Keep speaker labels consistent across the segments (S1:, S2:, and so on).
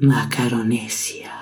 S1: Macaronesia.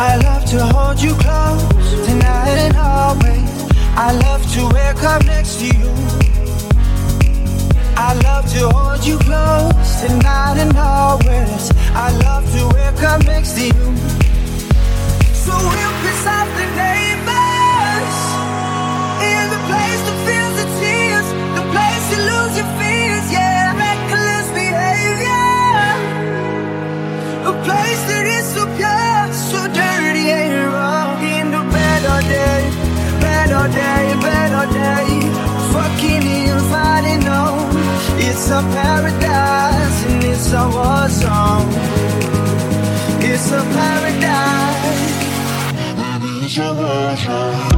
S2: I love to hold you close tonight and always. I love to wake up next to you. I love to hold you close tonight and always. I love to wake up next to you. So we'll piss off the neighbors in the place to feel the tears, the place to lose your fears, yeah. Reckless behavior, a place. It's a paradise and it's a war zone. It's a paradise and it's a war zone.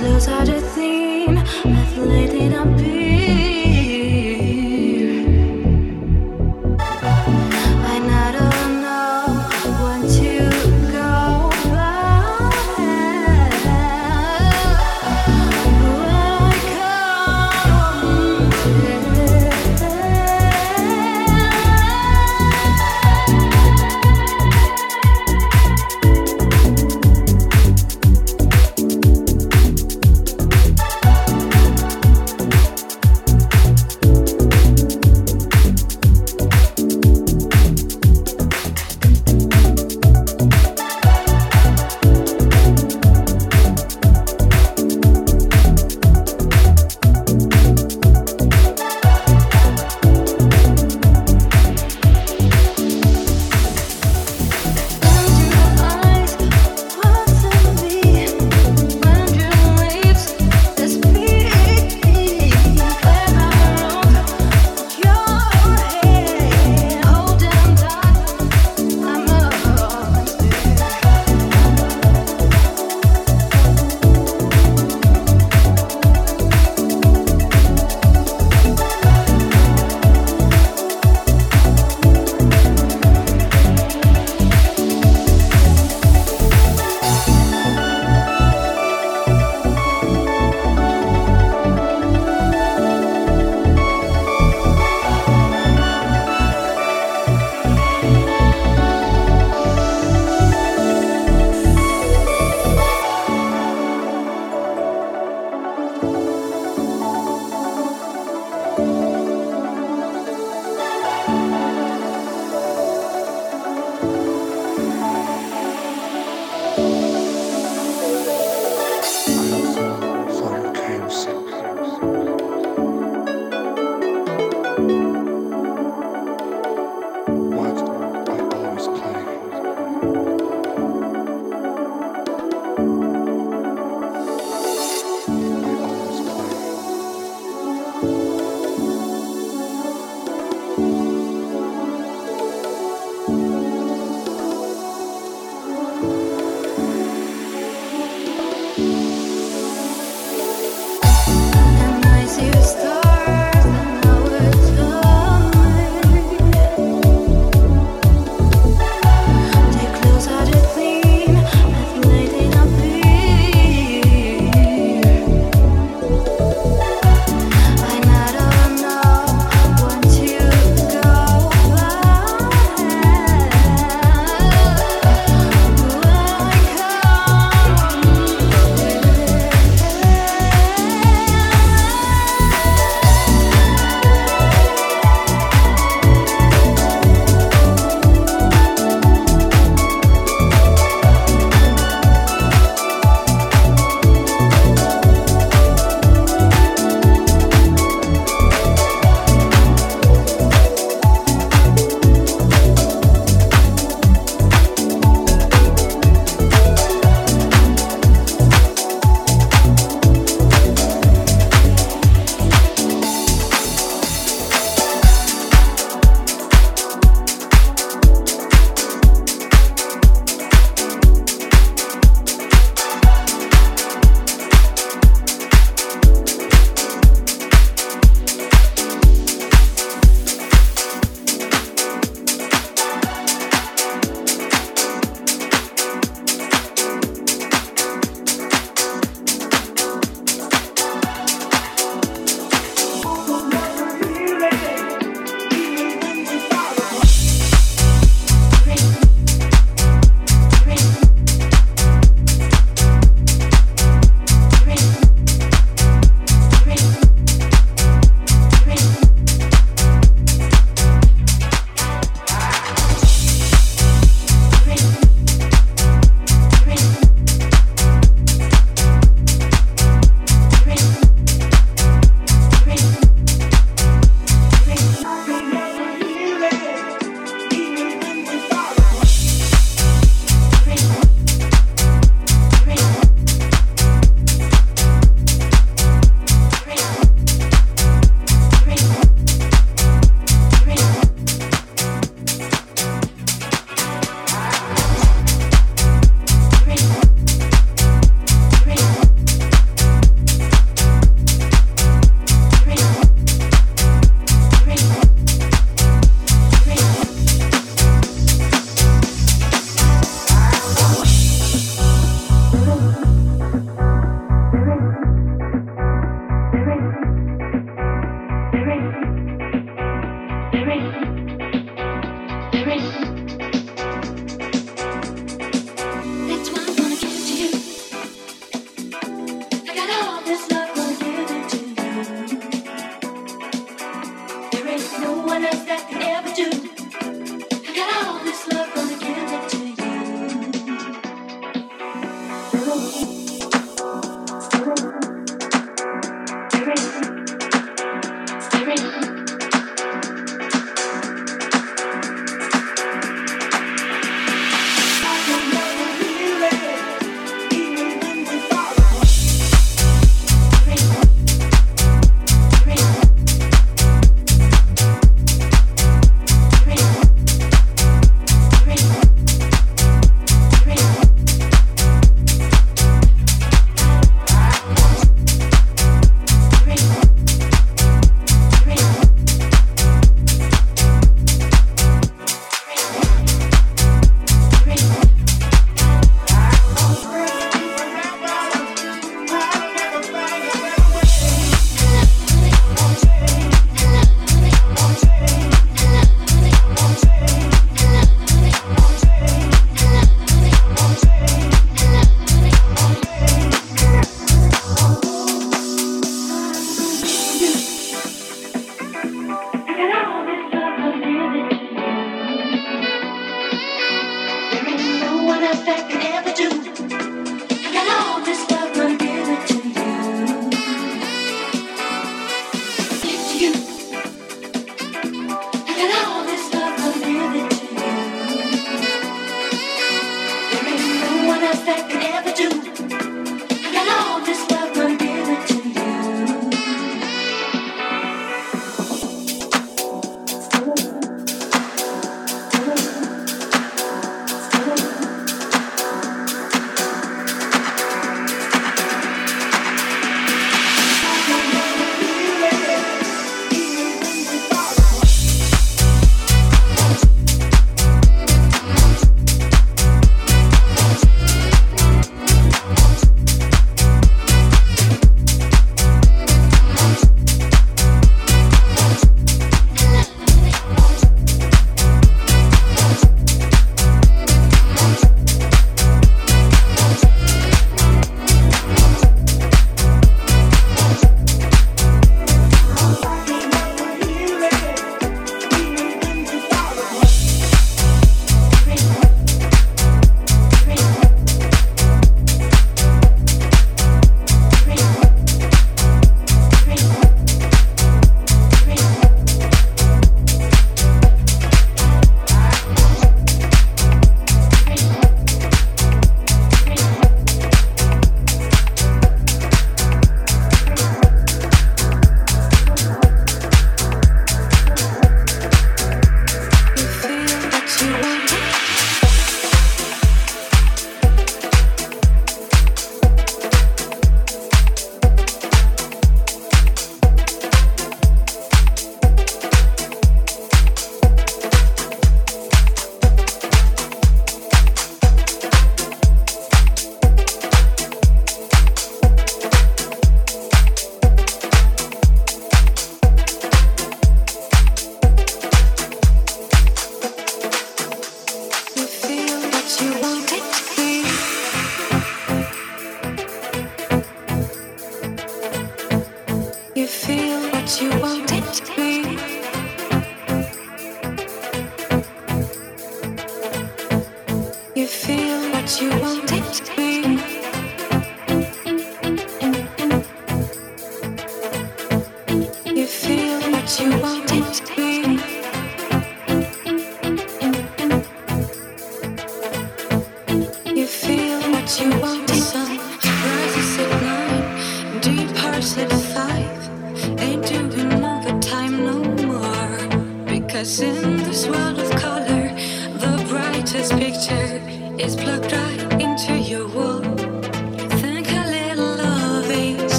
S2: close
S3: out
S1: a theme. I've laid it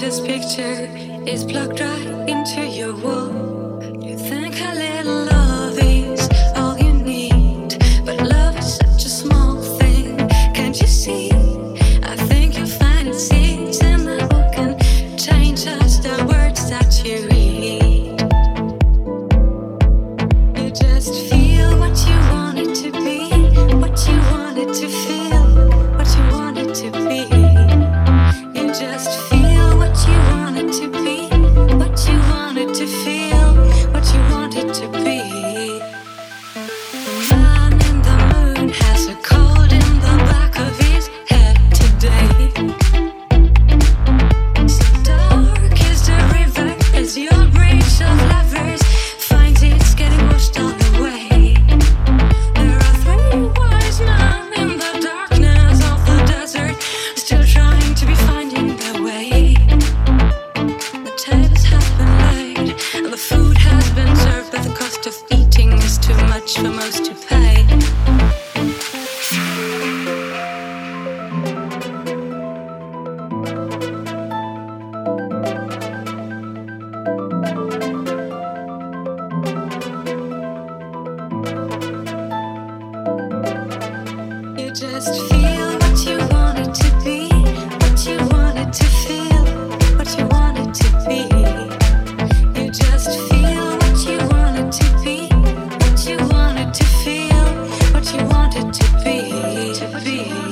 S1: this picture is plugged right into your wall. beat, to be.
S4: beat.